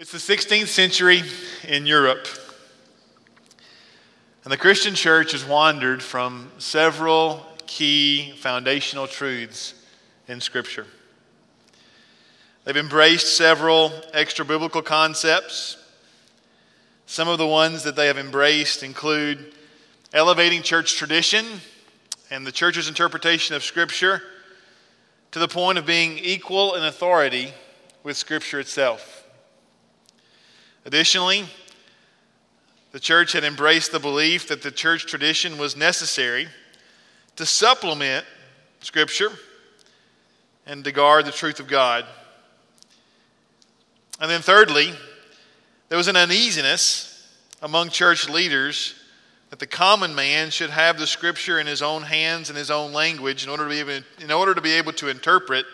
It's the 16th century in Europe, and the Christian church has wandered from several key foundational truths in Scripture. They've embraced several extra biblical concepts. Some of the ones that they have embraced include elevating church tradition and the church's interpretation of Scripture to the point of being equal in authority with Scripture itself. Additionally, the church had embraced the belief that the church tradition was necessary to supplement Scripture and to guard the truth of God. And then, thirdly, there was an uneasiness among church leaders that the common man should have the Scripture in his own hands and his own language in order to be able, in order to, be able to interpret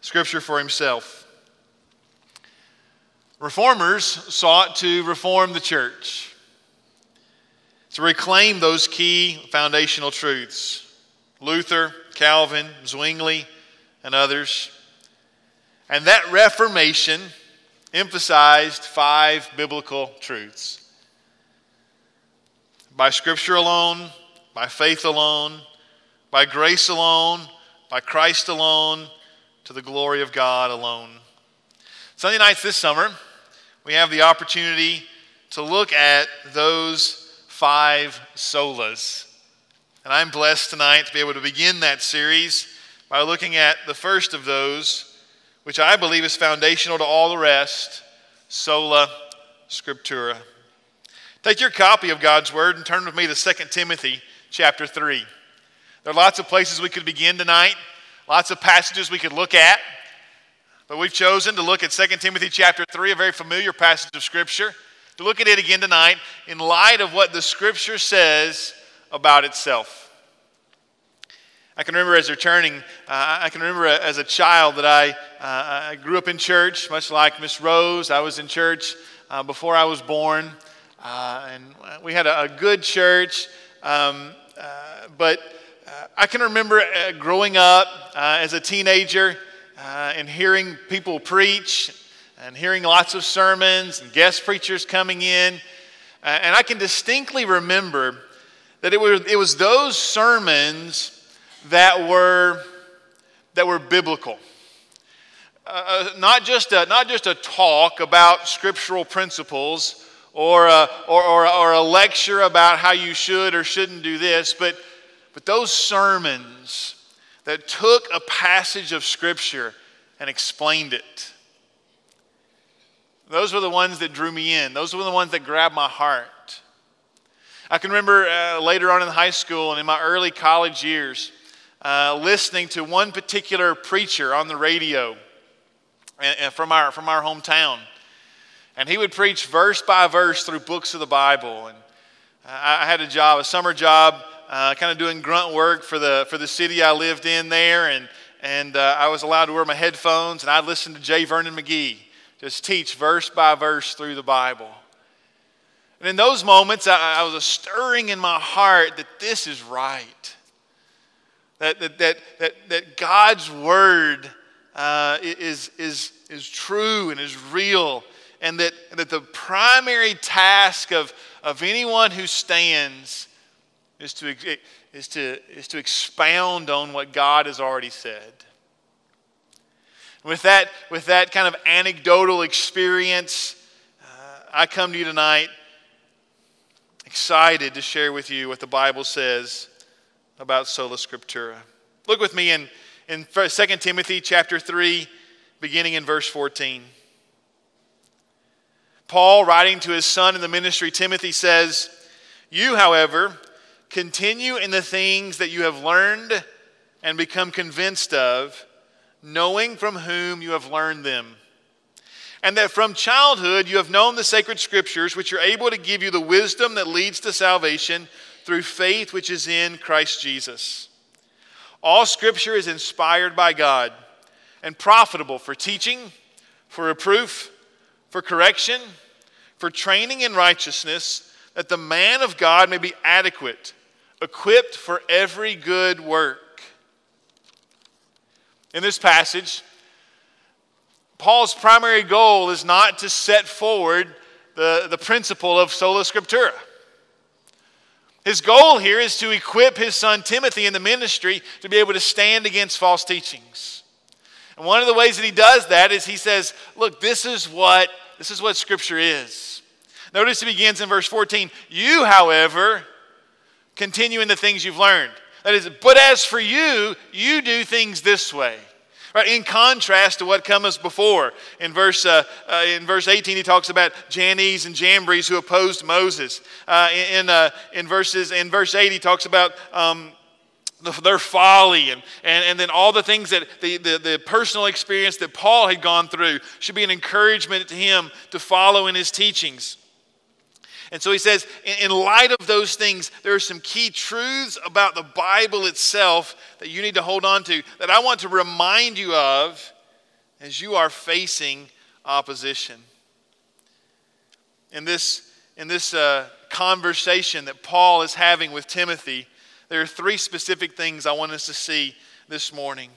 Scripture for himself. Reformers sought to reform the church, to reclaim those key foundational truths. Luther, Calvin, Zwingli, and others. And that Reformation emphasized five biblical truths by Scripture alone, by faith alone, by grace alone, by Christ alone, to the glory of God alone. Sunday nights this summer, we have the opportunity to look at those five solas. And I'm blessed tonight to be able to begin that series by looking at the first of those, which I believe is foundational to all the rest sola scriptura. Take your copy of God's Word and turn with me to 2 Timothy chapter 3. There are lots of places we could begin tonight, lots of passages we could look at. But we've chosen to look at 2 Timothy chapter 3, a very familiar passage of Scripture, to look at it again tonight in light of what the Scripture says about itself. I can remember as returning, uh, I can remember as a child that I, uh, I grew up in church, much like Miss Rose. I was in church uh, before I was born. Uh, and we had a, a good church. Um, uh, but uh, I can remember growing up as a teenager uh, and hearing people preach and hearing lots of sermons and guest preachers coming in. Uh, and I can distinctly remember that it was, it was those sermons that were, that were biblical. Uh, uh not, just a, not just a talk about scriptural principles or a, or, or, or a lecture about how you should or shouldn't do this, but, but those sermons that took a passage of Scripture and explained it. Those were the ones that drew me in, those were the ones that grabbed my heart. I can remember uh, later on in high school and in my early college years uh, listening to one particular preacher on the radio uh, from, our, from our hometown. And he would preach verse by verse through books of the Bible. And I had a job, a summer job uh, kind of doing grunt work for the, for the city I lived in there. And, and uh, I was allowed to wear my headphones, and I'd listen to J. Vernon McGee just teach verse by verse through the Bible. And in those moments, I, I was a stirring in my heart that this is right. That, that, that, that, that God's word uh, is, is, is true and is real. And that, that the primary task of, of anyone who stands is to, is, to, is to expound on what God has already said. With that, with that kind of anecdotal experience, uh, I come to you tonight excited to share with you what the Bible says about sola scriptura. Look with me in, in 2 Timothy chapter 3, beginning in verse 14. Paul, writing to his son in the ministry, Timothy, says, You, however, Continue in the things that you have learned and become convinced of, knowing from whom you have learned them. And that from childhood you have known the sacred scriptures, which are able to give you the wisdom that leads to salvation through faith which is in Christ Jesus. All scripture is inspired by God and profitable for teaching, for reproof, for correction, for training in righteousness, that the man of God may be adequate equipped for every good work. In this passage, Paul's primary goal is not to set forward the, the principle of sola scriptura. His goal here is to equip his son Timothy in the ministry to be able to stand against false teachings. And one of the ways that he does that is he says, look, this is what this is what scripture is. Notice he begins in verse 14. You, however, continue in the things you've learned. That is, but as for you, you do things this way. Right, in contrast to what comes before. In verse, uh, uh, in verse 18, he talks about Jannes and Jambres who opposed Moses. Uh, in, uh, in, verses, in verse 8, he talks about um, the, their folly and, and, and then all the things that the, the, the personal experience that Paul had gone through should be an encouragement to him to follow in his teachings. And so he says, in light of those things, there are some key truths about the Bible itself that you need to hold on to that I want to remind you of as you are facing opposition. In this, in this uh, conversation that Paul is having with Timothy, there are three specific things I want us to see this morning,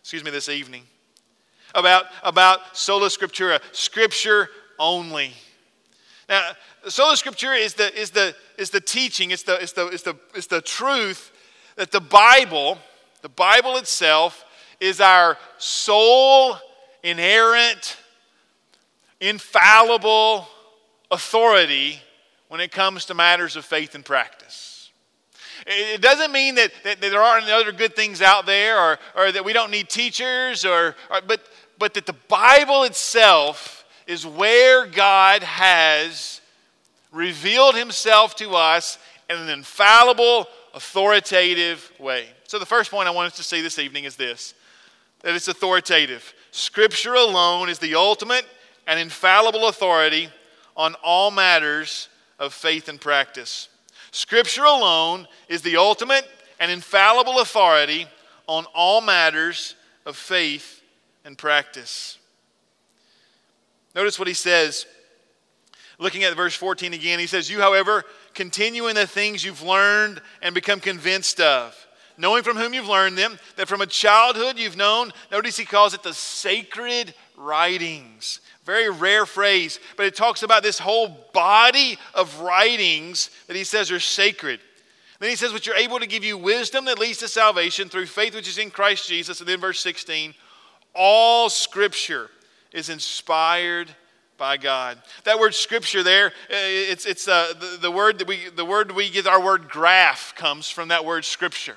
excuse me, this evening, about, about sola scriptura, scripture only. Now, sola scriptura is the, is the, is the teaching, it's the, it's, the, it's, the, it's the truth that the Bible, the Bible itself, is our sole, inherent, infallible authority when it comes to matters of faith and practice. It doesn't mean that, that, that there aren't other good things out there or, or that we don't need teachers, or, or, but, but that the Bible itself is where God has revealed himself to us in an infallible, authoritative way. So, the first point I want us to see this evening is this that it's authoritative. Scripture alone is the ultimate and infallible authority on all matters of faith and practice. Scripture alone is the ultimate and infallible authority on all matters of faith and practice. Notice what he says. Looking at verse 14 again, he says, You, however, continue in the things you've learned and become convinced of, knowing from whom you've learned them, that from a childhood you've known. Notice he calls it the sacred writings. Very rare phrase, but it talks about this whole body of writings that he says are sacred. Then he says, which are able to give you wisdom that leads to salvation through faith which is in Christ Jesus. And then verse 16, all scripture is inspired by God. That word scripture there, eh, it's, it's uh, the, the, word that we, the word we get our word graph comes from that word scripture.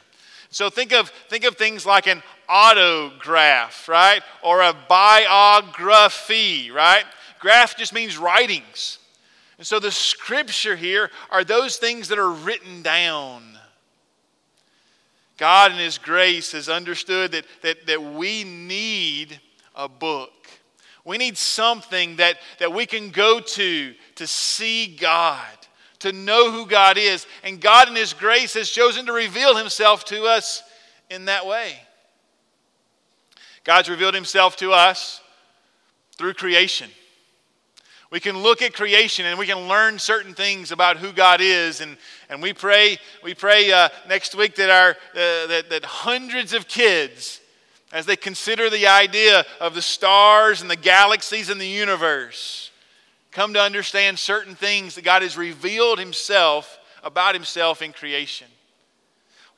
So think of, think of things like an autograph, right? Or a biography, right? Graph just means writings. And so the scripture here are those things that are written down. God in His grace has understood that, that, that we need a book. We need something that, that we can go to to see God, to know who God is. And God, in His grace, has chosen to reveal Himself to us in that way. God's revealed Himself to us through creation. We can look at creation and we can learn certain things about who God is. And, and we pray, we pray uh, next week that, our, uh, that, that hundreds of kids, as they consider the idea of the stars and the galaxies and the universe, come to understand certain things that God has revealed Himself about Himself in creation.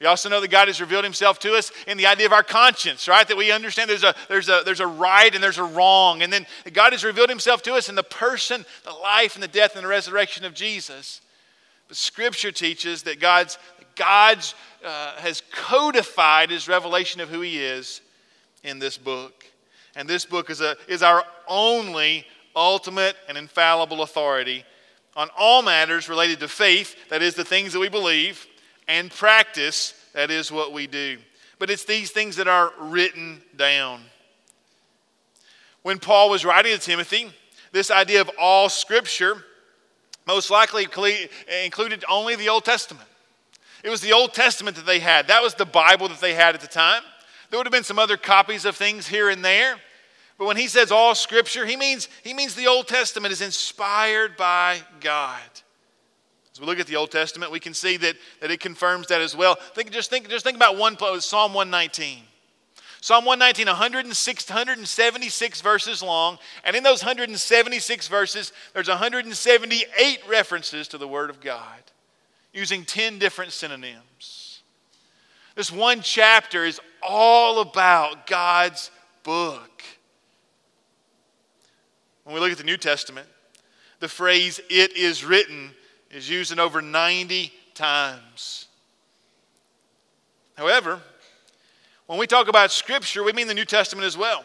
We also know that God has revealed himself to us in the idea of our conscience, right? That we understand there's a, there's a, there's a right and there's a wrong. And then God has revealed himself to us in the person, the life, and the death and the resurrection of Jesus. But Scripture teaches that God's, God's uh, has codified his revelation of who he is in this book. And this book is, a, is our only ultimate and infallible authority on all matters related to faith, that is, the things that we believe and practice, that is what we do. But it's these things that are written down. When Paul was writing to Timothy, this idea of all scripture most likely included only the Old Testament. It was the Old Testament that they had. That was the Bible that they had at the time. There would have been some other copies of things here and there. But when he says all scripture, he means, he means the Old Testament is inspired by God. As we look at the Old Testament, we can see that, that it confirms that as well. Think, just, think, just think about one Psalm 119. Psalm 119, 106, 176 verses long, and in those 176 verses, there's 178 references to the Word of God using 10 different synonyms. This one chapter is all about God's book. When we look at the New Testament, the phrase, it is written, is used in over 90 times. However, when we talk about Scripture, we mean the New Testament as well.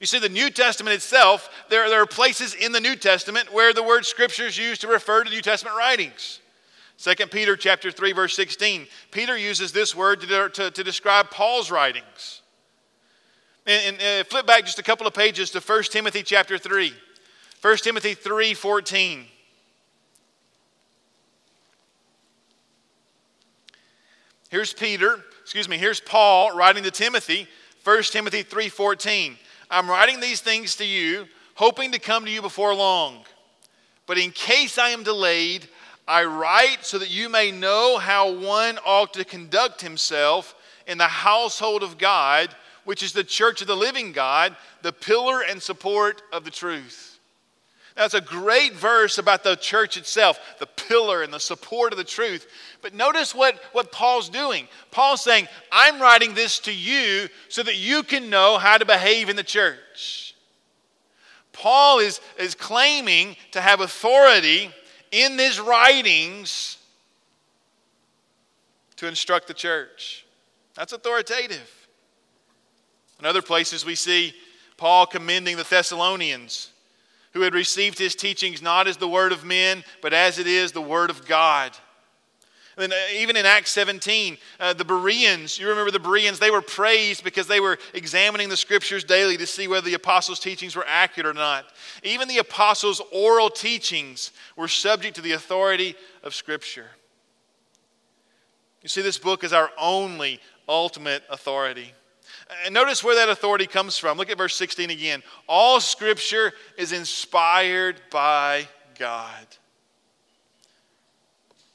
You see, the New Testament itself, there, there are places in the New Testament where the word Scripture is used to refer to New Testament writings. 2 Peter chapter 3, verse 16. Peter uses this word to, to, to describe Paul's writings. And, and uh, flip back just a couple of pages to 1 Timothy chapter 3. 1 Timothy 3, 14. Here's Peter, excuse me, here's Paul writing to Timothy, 1 Timothy 3:14. I'm writing these things to you, hoping to come to you before long. But in case I am delayed, I write so that you may know how one ought to conduct himself in the household of God, which is the church of the living God, the pillar and support of the truth. That's a great verse about the church itself, the pillar and the support of the truth. But notice what, what Paul's doing. Paul's saying, I'm writing this to you so that you can know how to behave in the church. Paul is, is claiming to have authority in his writings to instruct the church. That's authoritative. In other places, we see Paul commending the Thessalonians who had received his teachings not as the word of men, but as it is the word of God. And then, uh, even in Acts 17, uh, the Bereans, you remember the Bereans, they were praised because they were examining the scriptures daily to see whether the apostles' teachings were accurate or not. Even the apostles' oral teachings were subject to the authority of scripture. You see, this book is our only ultimate authority. And notice where that authority comes from. Look at verse 16 again. All scripture is inspired by God.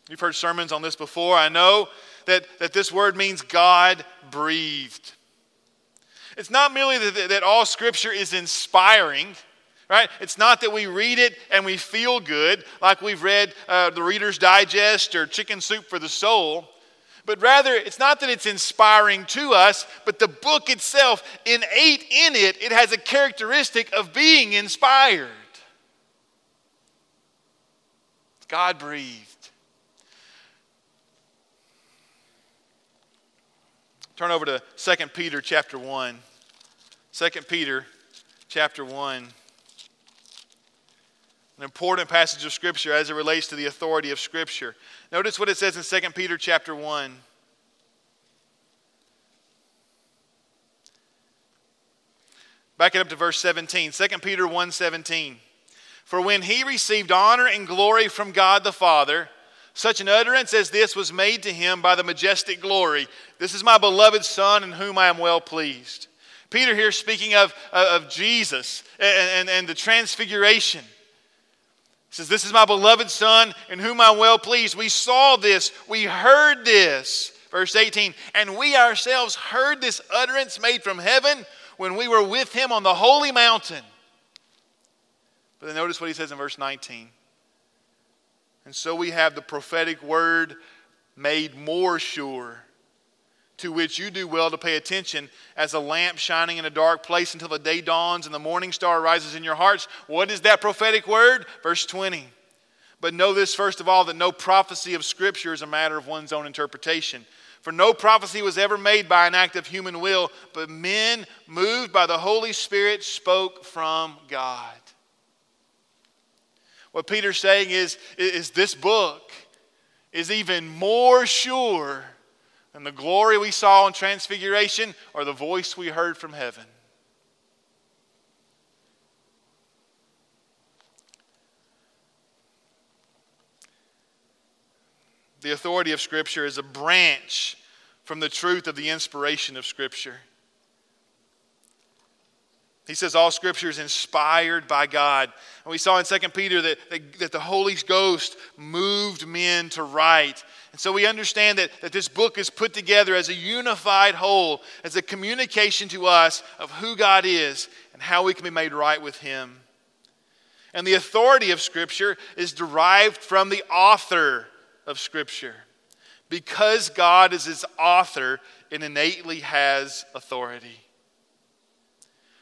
You've heard sermons on this before. I know that, that this word means God breathed. It's not merely that, that all scripture is inspiring, right? It's not that we read it and we feel good, like we've read uh, the Reader's Digest or Chicken Soup for the Soul. But rather, it's not that it's inspiring to us, but the book itself, innate in it, it has a characteristic of being inspired. God breathed. Turn over to 2 Peter chapter 1. 2 Peter chapter 1. An important passage of Scripture as it relates to the authority of Scripture. Notice what it says in 2 Peter chapter 1. Back it up to verse 17. 2 Peter 1 17. For when he received honor and glory from God the Father, such an utterance as this was made to him by the majestic glory. This is my beloved Son in whom I am well pleased. Peter here speaking of, uh, of Jesus and, and, and the transfiguration. He says, This is my beloved Son in whom I'm well pleased. We saw this, we heard this. Verse 18, and we ourselves heard this utterance made from heaven when we were with him on the holy mountain. But then notice what he says in verse 19. And so we have the prophetic word made more sure to which you do well to pay attention as a lamp shining in a dark place until the day dawns and the morning star rises in your hearts. What is that prophetic word? Verse 20. But know this first of all that no prophecy of Scripture is a matter of one's own interpretation. For no prophecy was ever made by an act of human will, but men moved by the Holy Spirit spoke from God. What Peter's saying is, is this book is even more sure than the glory we saw in Transfiguration or the voice we heard from heaven. The authority of Scripture is a branch from the truth of the inspiration of Scripture. He says all scripture is inspired by God. And we saw in 2 Peter that, that, that, the Holy Ghost moved men to write. And so we understand that, that this book is put together as a unified whole, as a communication to us of who God is and how we can be made right with Him. And the authority of Scripture is derived from the author of Scripture. Because God is its author, it innately has authority.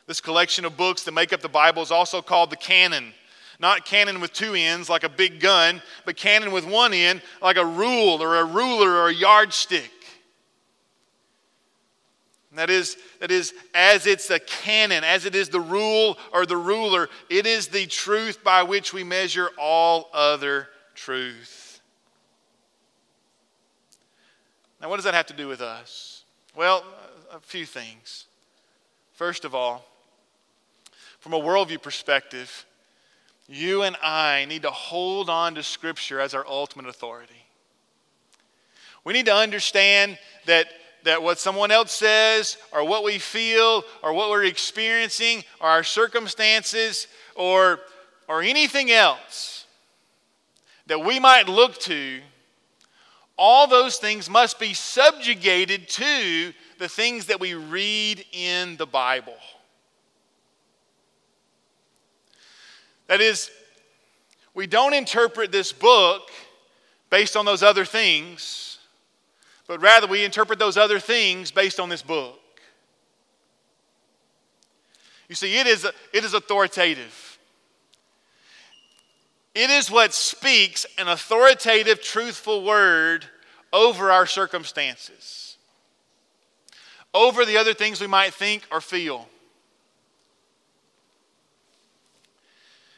This collection of books that make up the Bible is also called the canon. Not cannon with two ends like a big gun, but canon with one end like a rule or a ruler or a yardstick. That is, that is, as it's a canon, as it is the rule or the ruler, it is the truth by which we measure all other truth. Now, what does that have to do with us? Well, a few things. First of all, from a worldview perspective, you and I need to hold on to Scripture as our ultimate authority. We need to understand that, that what someone else says, or what we feel, or what we're experiencing, or our circumstances, or, or anything else that we might look to, all those things must be subjugated to the things that we read in the Bible. That is, we don't interpret this book based on those other things, but rather we interpret those other things based on this book. You see, it is, it is authoritative. It is what speaks an authoritative, truthful word over our circumstances, over the other things we might think or feel.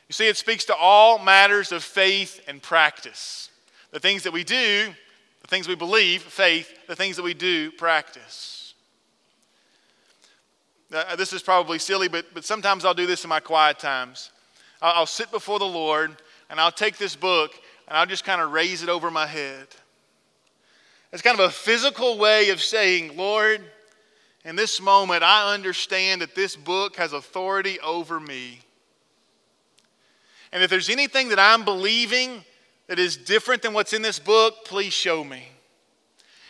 You see, it speaks to all matters of faith and practice. The things that we do, the things we believe, faith, the things that we do, practice. Uh, this is probably silly, but, but sometimes I'll do this in my quiet times. I'll, I'll sit before the Lord and I'll take this book and I'll just kind of raise it over my head. It's kind of a physical way of saying, Lord, in this moment, I understand that this book has authority over me. And if there's anything that I'm believing that is different than what's in this book, please show me.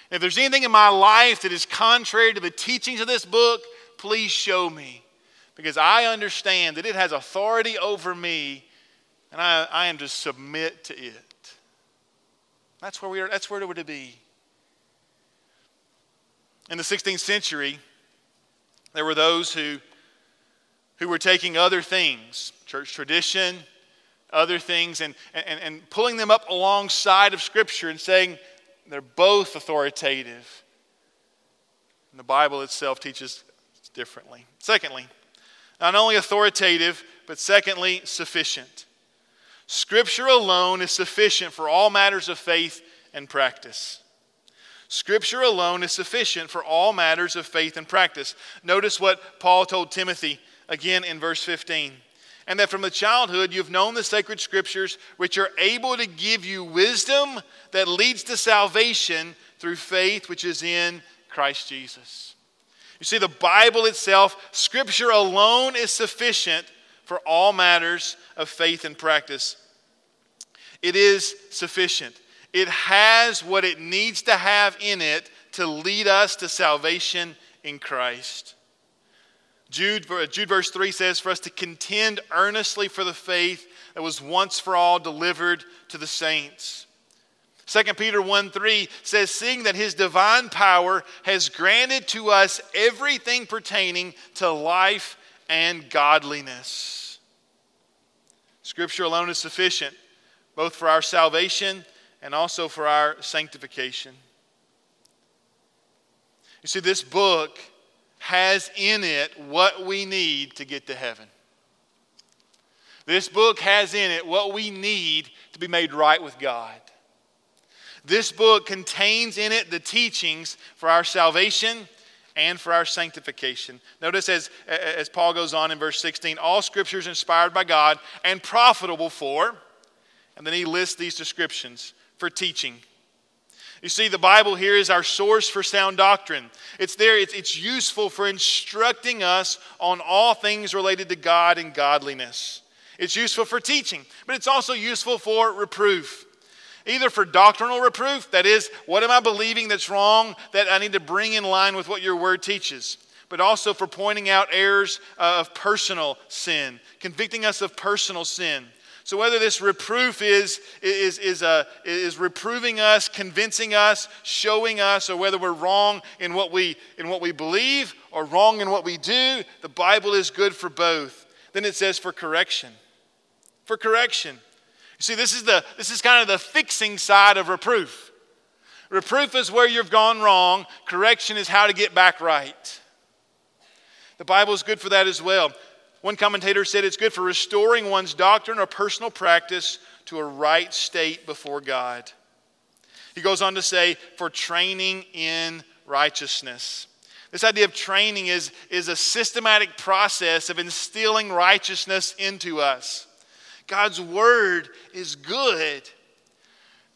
If there's anything in my life that is contrary to the teachings of this book, please show me. Because I understand that it has authority over me, and I, I am to submit to it. That's where we are, that's where we're to be. In the 16th century, there were those who, who were taking other things, church tradition, other things and, and, and pulling them up alongside of Scripture and saying they're both authoritative. And the Bible itself teaches differently. Secondly, not only authoritative, but secondly, sufficient. Scripture alone is sufficient for all matters of faith and practice. Scripture alone is sufficient for all matters of faith and practice. Notice what Paul told Timothy again in verse 15 and that from the childhood you've known the sacred scriptures, which are able to give you wisdom that leads to salvation through faith which is in Christ Jesus. You see, the Bible itself, scripture alone is sufficient for all matters of faith and practice. It is sufficient. It has what it needs to have in it to lead us to salvation in Christ. Jude, Jude verse 3 says, For us to contend earnestly for the faith that was once for all delivered to the saints. 2 Peter 1 3 says, Seeing that his divine power has granted to us everything pertaining to life and godliness. Scripture alone is sufficient, both for our salvation and also for our sanctification. You see, this book has in it what we need to get to heaven. This book has in it what we need to be made right with God. This book contains in it the teachings for our salvation and for our sanctification. Notice as, as Paul goes on in verse 16 all scripture is inspired by God and profitable for, and then he lists these descriptions for teaching you see, the Bible here is our source for sound doctrine. It's there, it's, it's useful for instructing us on all things related to God and godliness. It's useful for teaching, but it's also useful for reproof. either for doctrinal reproof, that is, what am I believing that's wrong that I need to bring in line with what your word teaches, but also for pointing out errors uh, of personal sin, convicting us of personal sin. So whether this reproof is, is, is, uh, is reproving us, convincing us, showing us, or whether we're wrong in what, we, in what we believe or wrong in what we do, the Bible is good for both. Then it says for correction. For correction. You see, this is, the, this is kind of the fixing side of reproof. Reproof is where you've gone wrong, correction is how to get back right. The Bible is good for that as well. One commentator said it's good for restoring one's doctrine or personal practice to a right state before God. He goes on to say, for training in righteousness. This idea of training is, is a systematic process of instilling righteousness into us. God's word is good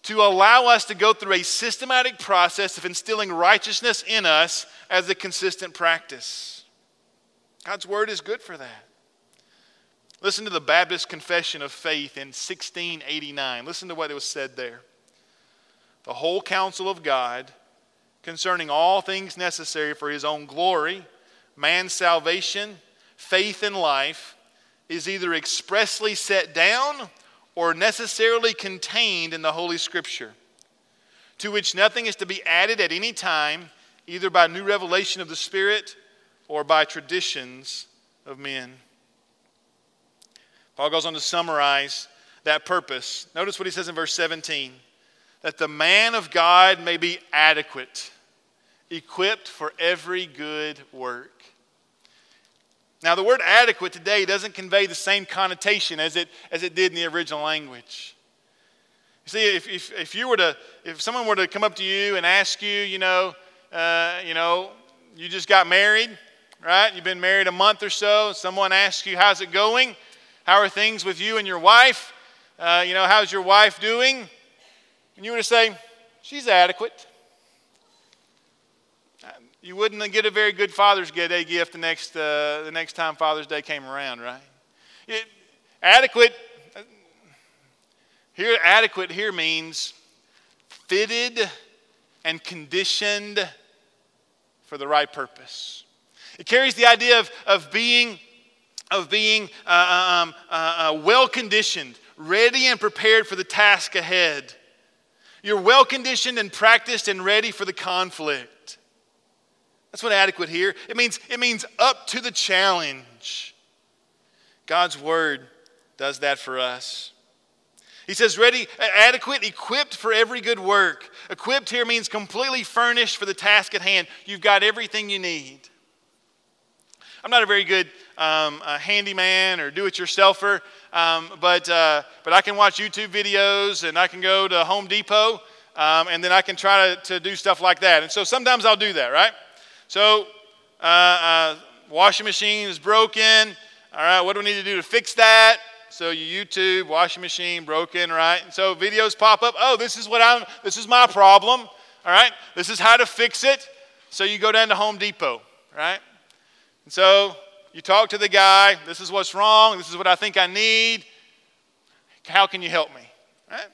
to allow us to go through a systematic process of instilling righteousness in us as a consistent practice. God's word is good for that. Listen to the Baptist Confession of Faith in 1689. Listen to what it was said there. The whole counsel of God concerning all things necessary for his own glory, man's salvation, faith, and life is either expressly set down or necessarily contained in the Holy Scripture, to which nothing is to be added at any time, either by new revelation of the Spirit or by traditions of men. Paul goes on to summarize that purpose. Notice what he says in verse 17 that the man of God may be adequate, equipped for every good work. Now, the word adequate today doesn't convey the same connotation as it, as it did in the original language. You see, if, if, if you were to, if someone were to come up to you and ask you, you know, uh, you know, you just got married, right? You've been married a month or so. Someone asks you, how's it going? How are things with you and your wife? Uh, you know, how's your wife doing? And you were to say, she's adequate. Uh, you wouldn't get a very good Father's Day gift the next, uh, the next time Father's Day came around, right? It, adequate, uh, here, adequate here means fitted and conditioned for the right purpose. It carries the idea of, of being of being uh, uh, um, uh, uh, well conditioned, ready and prepared for the task ahead. You're well conditioned and practiced and ready for the conflict. That's what adequate here. It means it means up to the challenge. God's word does that for us. He says, ready, adequate, equipped for every good work. Equipped here means completely furnished for the task at hand. You've got everything you need. I'm not a very good um, a handyman or do it yourselfer, um, but, uh, but I can watch YouTube videos and I can go to Home Depot um, and then I can try to, to do stuff like that. And so sometimes I'll do that, right? So, uh, uh, washing machine is broken. All right, what do we need to do to fix that? So you YouTube washing machine broken, right? And so videos pop up. Oh, this is what I'm. This is my problem. All right, this is how to fix it. So you go down to Home Depot, right? And so you talk to the guy, this is what's wrong, this is what I think I need. How can you help me? Right?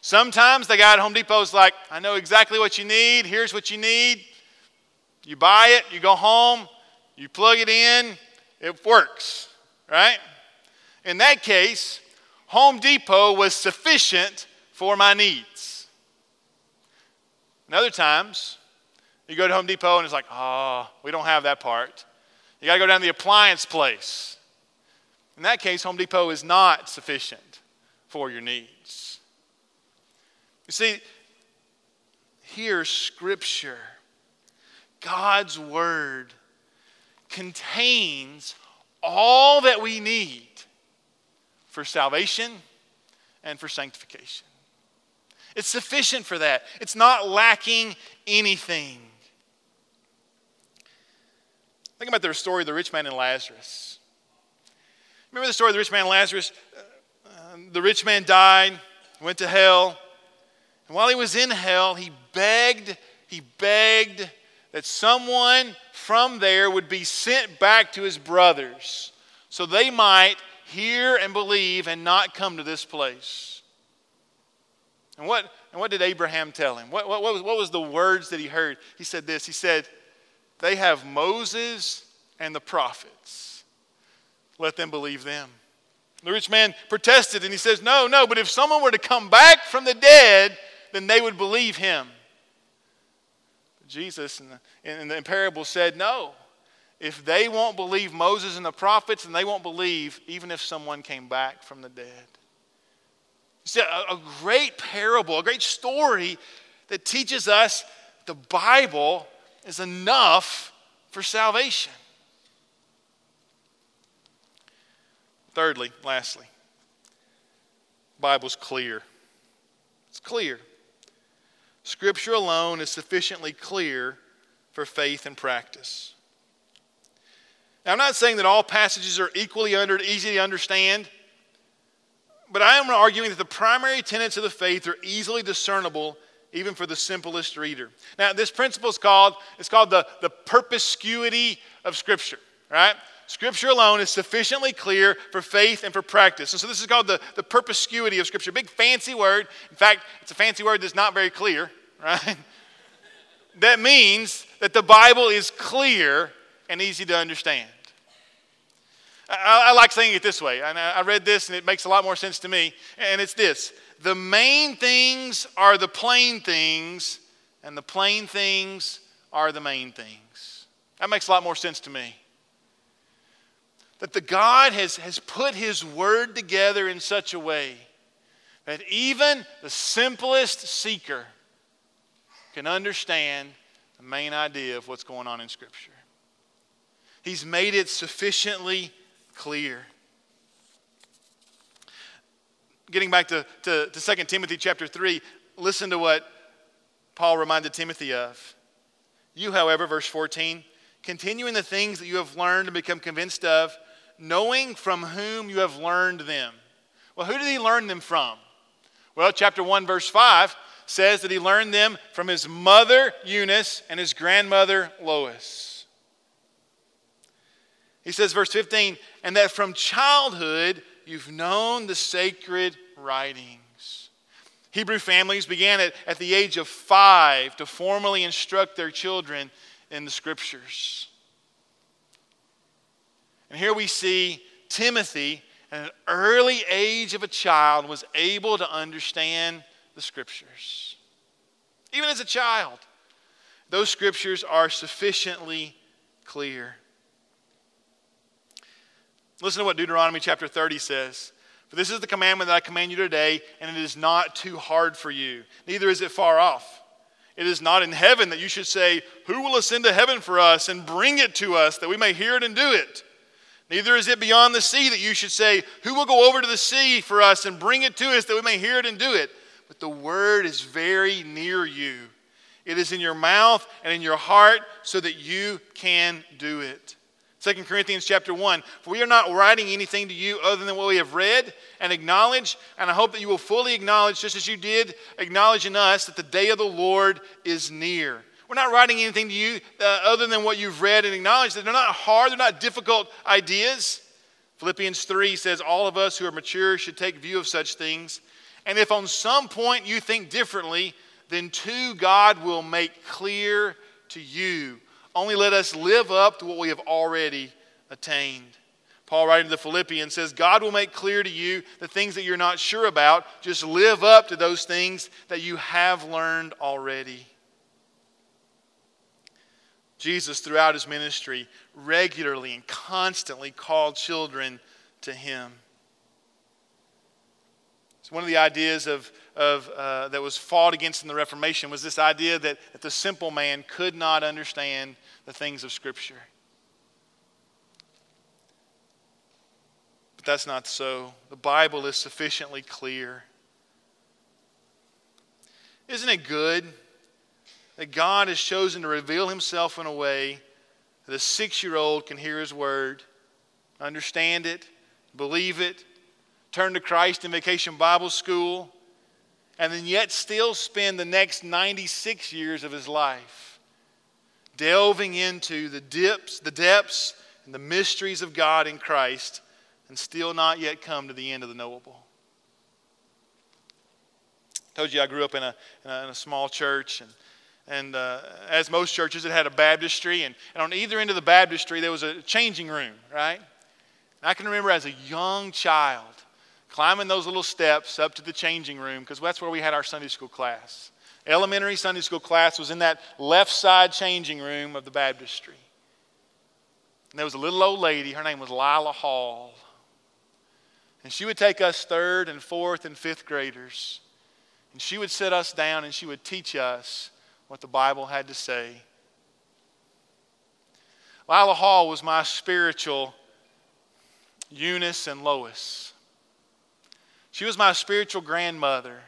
Sometimes the guy at Home Depot is like, I know exactly what you need, here's what you need. You buy it, you go home, you plug it in, it works, right? In that case, Home Depot was sufficient for my needs. And other times, you go to Home Depot and it's like, oh, we don't have that part. You got to go down to the appliance place. In that case, Home Depot is not sufficient for your needs. You see, here, Scripture, God's Word, contains all that we need for salvation and for sanctification. It's sufficient for that, it's not lacking anything. Think about the story of the rich man and Lazarus. Remember the story of the rich man and Lazarus? Uh, the rich man died, went to hell. And while he was in hell, he begged, he begged that someone from there would be sent back to his brothers so they might hear and believe and not come to this place. And what, and what did Abraham tell him? What, what, what, was, what was the words that he heard? He said this He said, They have Moses and the prophets. Let them believe them. The rich man protested and he says, No, no, but if someone were to come back from the dead, then they would believe him. Jesus in the, in the parable said, No. If they won't believe Moses and the prophets, then they won't believe even if someone came back from the dead. It's a, a great parable, a great story that teaches us the Bible is enough for salvation. Thirdly, lastly, Bible's clear. It's clear. Scripture alone is sufficiently clear for faith and practice. Now, I'm not saying that all passages are equally under, easy to understand, but I am arguing that the primary tenets of the faith are easily discernible even for the simplest reader. Now, this principle is called, it's called the, the perspicuity of Scripture, right? Scripture alone is sufficiently clear for faith and for practice. And so this is called the, the perspicuity of Scripture. Big fancy word. In fact, it's a fancy word that's not very clear, right? that means that the Bible is clear and easy to understand. I, I like saying it this way. I, I read this and it makes a lot more sense to me. And it's this the main things are the plain things, and the plain things are the main things. That makes a lot more sense to me that the God has, has put His Word together in such a way that even the simplest seeker can understand the main idea of what's going on in Scripture. He's made it sufficiently clear. Getting back to, to, to 2 Timothy chapter 3, listen to what Paul reminded Timothy of. You, however, verse 14, continue in the things that you have learned and become convinced of knowing from whom you have learned them. Well, who did he learn them from? Well, chapter 1, verse 5 says that he learned them from his mother Eunice and his grandmother Lois. He says, verse 15, and that from childhood you've known the sacred writings. Hebrew families began at, at the age of five to formally instruct their children in the scriptures. And here we see Timothy, at an early age of a child, was able to understand the scriptures. Even as a child, those scriptures are sufficiently clear. Listen to what Deuteronomy chapter 30 says. For this is the commandment that I command you today, and it is not too hard for you, neither is it far off. It is not in heaven that you should say, Who will ascend to heaven for us and bring it to us that we may hear it and do it? Neither is it beyond the sea that you should say, Who will go over to the sea for us and bring it to us that we may hear it and do it? But the word is very near you. It is in your mouth and in your heart so that you can do it. 2 Corinthians chapter 1 For we are not writing anything to you other than what we have read and acknowledged, and I hope that you will fully acknowledge, just as you did acknowledge in us, that the day of the Lord is near. We're not writing anything to you uh, other than what you've read and acknowledged. They're not hard, they're not difficult ideas. Philippians 3 says, All of us who are mature should take view of such things. And if on some point you think differently, then too God will make clear to you. Only let us live up to what we have already attained. Paul, writing to the Philippians, says, God will make clear to you the things that you're not sure about. Just live up to those things that you have learned already. Jesus, throughout his ministry, regularly and constantly called children to him. It's one of the ideas of, of, uh, that was fought against in the Reformation was this idea that, that the simple man could not understand the things of Scripture. But that's not so. The Bible is sufficiently clear. Isn't it good? that God has chosen to reveal himself in a way that a six year old can hear his word, understand it, believe it, turn to Christ in vacation Bible school, and then yet still spend the next 96 years of his life delving into the dips, the depths, and the mysteries of God in Christ, and still not yet come to the end of the knowable. I told you I grew up in a, in a, in a small church, and, and uh, as most churches, it had a baptistry, and, and on either end of the baptistry, there was a changing room, right? And I can remember as a young child climbing those little steps up to the changing room because that's where we had our Sunday school class. Elementary Sunday school class was in that left side changing room of the baptistry. And there was a little old lady, her name was Lila Hall. And she would take us third and fourth and fifth graders, and she would sit us down and she would teach us what the Bible had to say. Lila Hall was my spiritual Eunice and Lois. She was my spiritual grandmother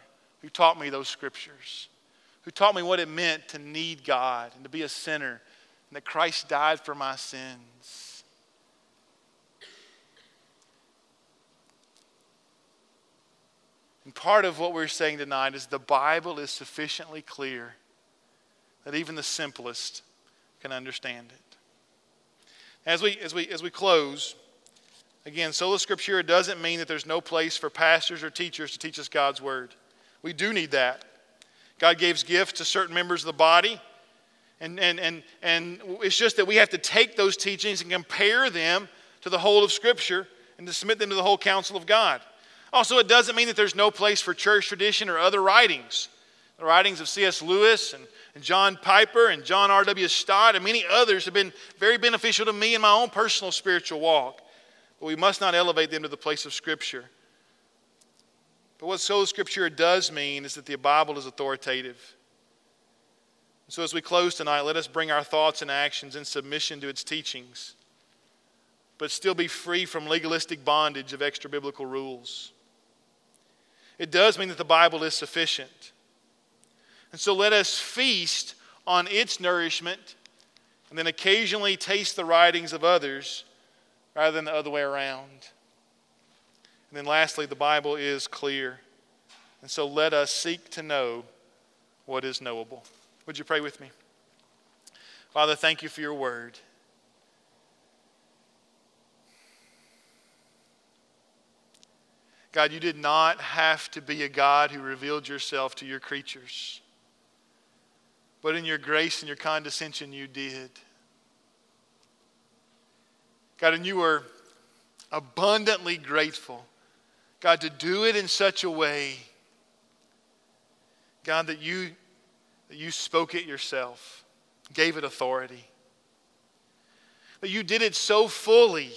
who taught me those scriptures, who taught me what it meant to need God and to be a sinner, and that Christ died for my sins. And part of what we're saying tonight is the Bible is sufficiently clear that even the simplest can understand it. As we, as we, as we close, Again, sola scriptura doesn't mean that there's no place for pastors or teachers to teach us God's word. We do need that. God gives gifts to certain members of the body. And, and, and, and it's just that we have to take those teachings and compare them to the whole of Scripture and to submit them to the whole counsel of God. Also, it doesn't mean that there's no place for church tradition or other writings. The writings of C.S. Lewis and, and John Piper and John R.W. Stott and many others have been very beneficial to me in my own personal spiritual walk. But we must not elevate them to the place of Scripture. But what sola scriptura does mean is that the Bible is authoritative. So as we close tonight, let us bring our thoughts and actions in submission to its teachings, but still be free from legalistic bondage of extra biblical rules. It does mean that the Bible is sufficient. And so let us feast on its nourishment and then occasionally taste the writings of others rather than the other way around. And then lastly, the Bible is clear. And so let us seek to know what is knowable. Would you pray with me? Father, thank you for your word. God, you did not have to be a God who revealed yourself to your creatures. But in your grace and your condescension, you did. God, and you were abundantly grateful, God, to do it in such a way, God, that you, that you spoke it yourself, gave it authority. That you did it so fully,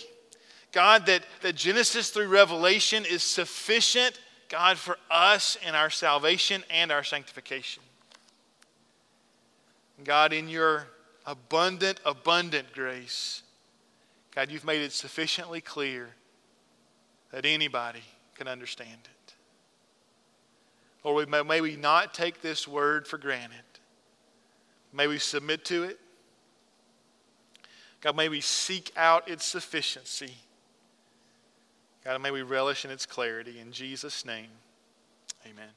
God, that, that Genesis through Revelation is sufficient, God, for us in our salvation and our sanctification. God, in your abundant, abundant grace, God, you've made it sufficiently clear that anybody can understand it. Lord, may, may we not take this word for granted. May we submit to it. God, may we seek out its sufficiency. God, may we relish in its clarity. In Jesus' name, amen.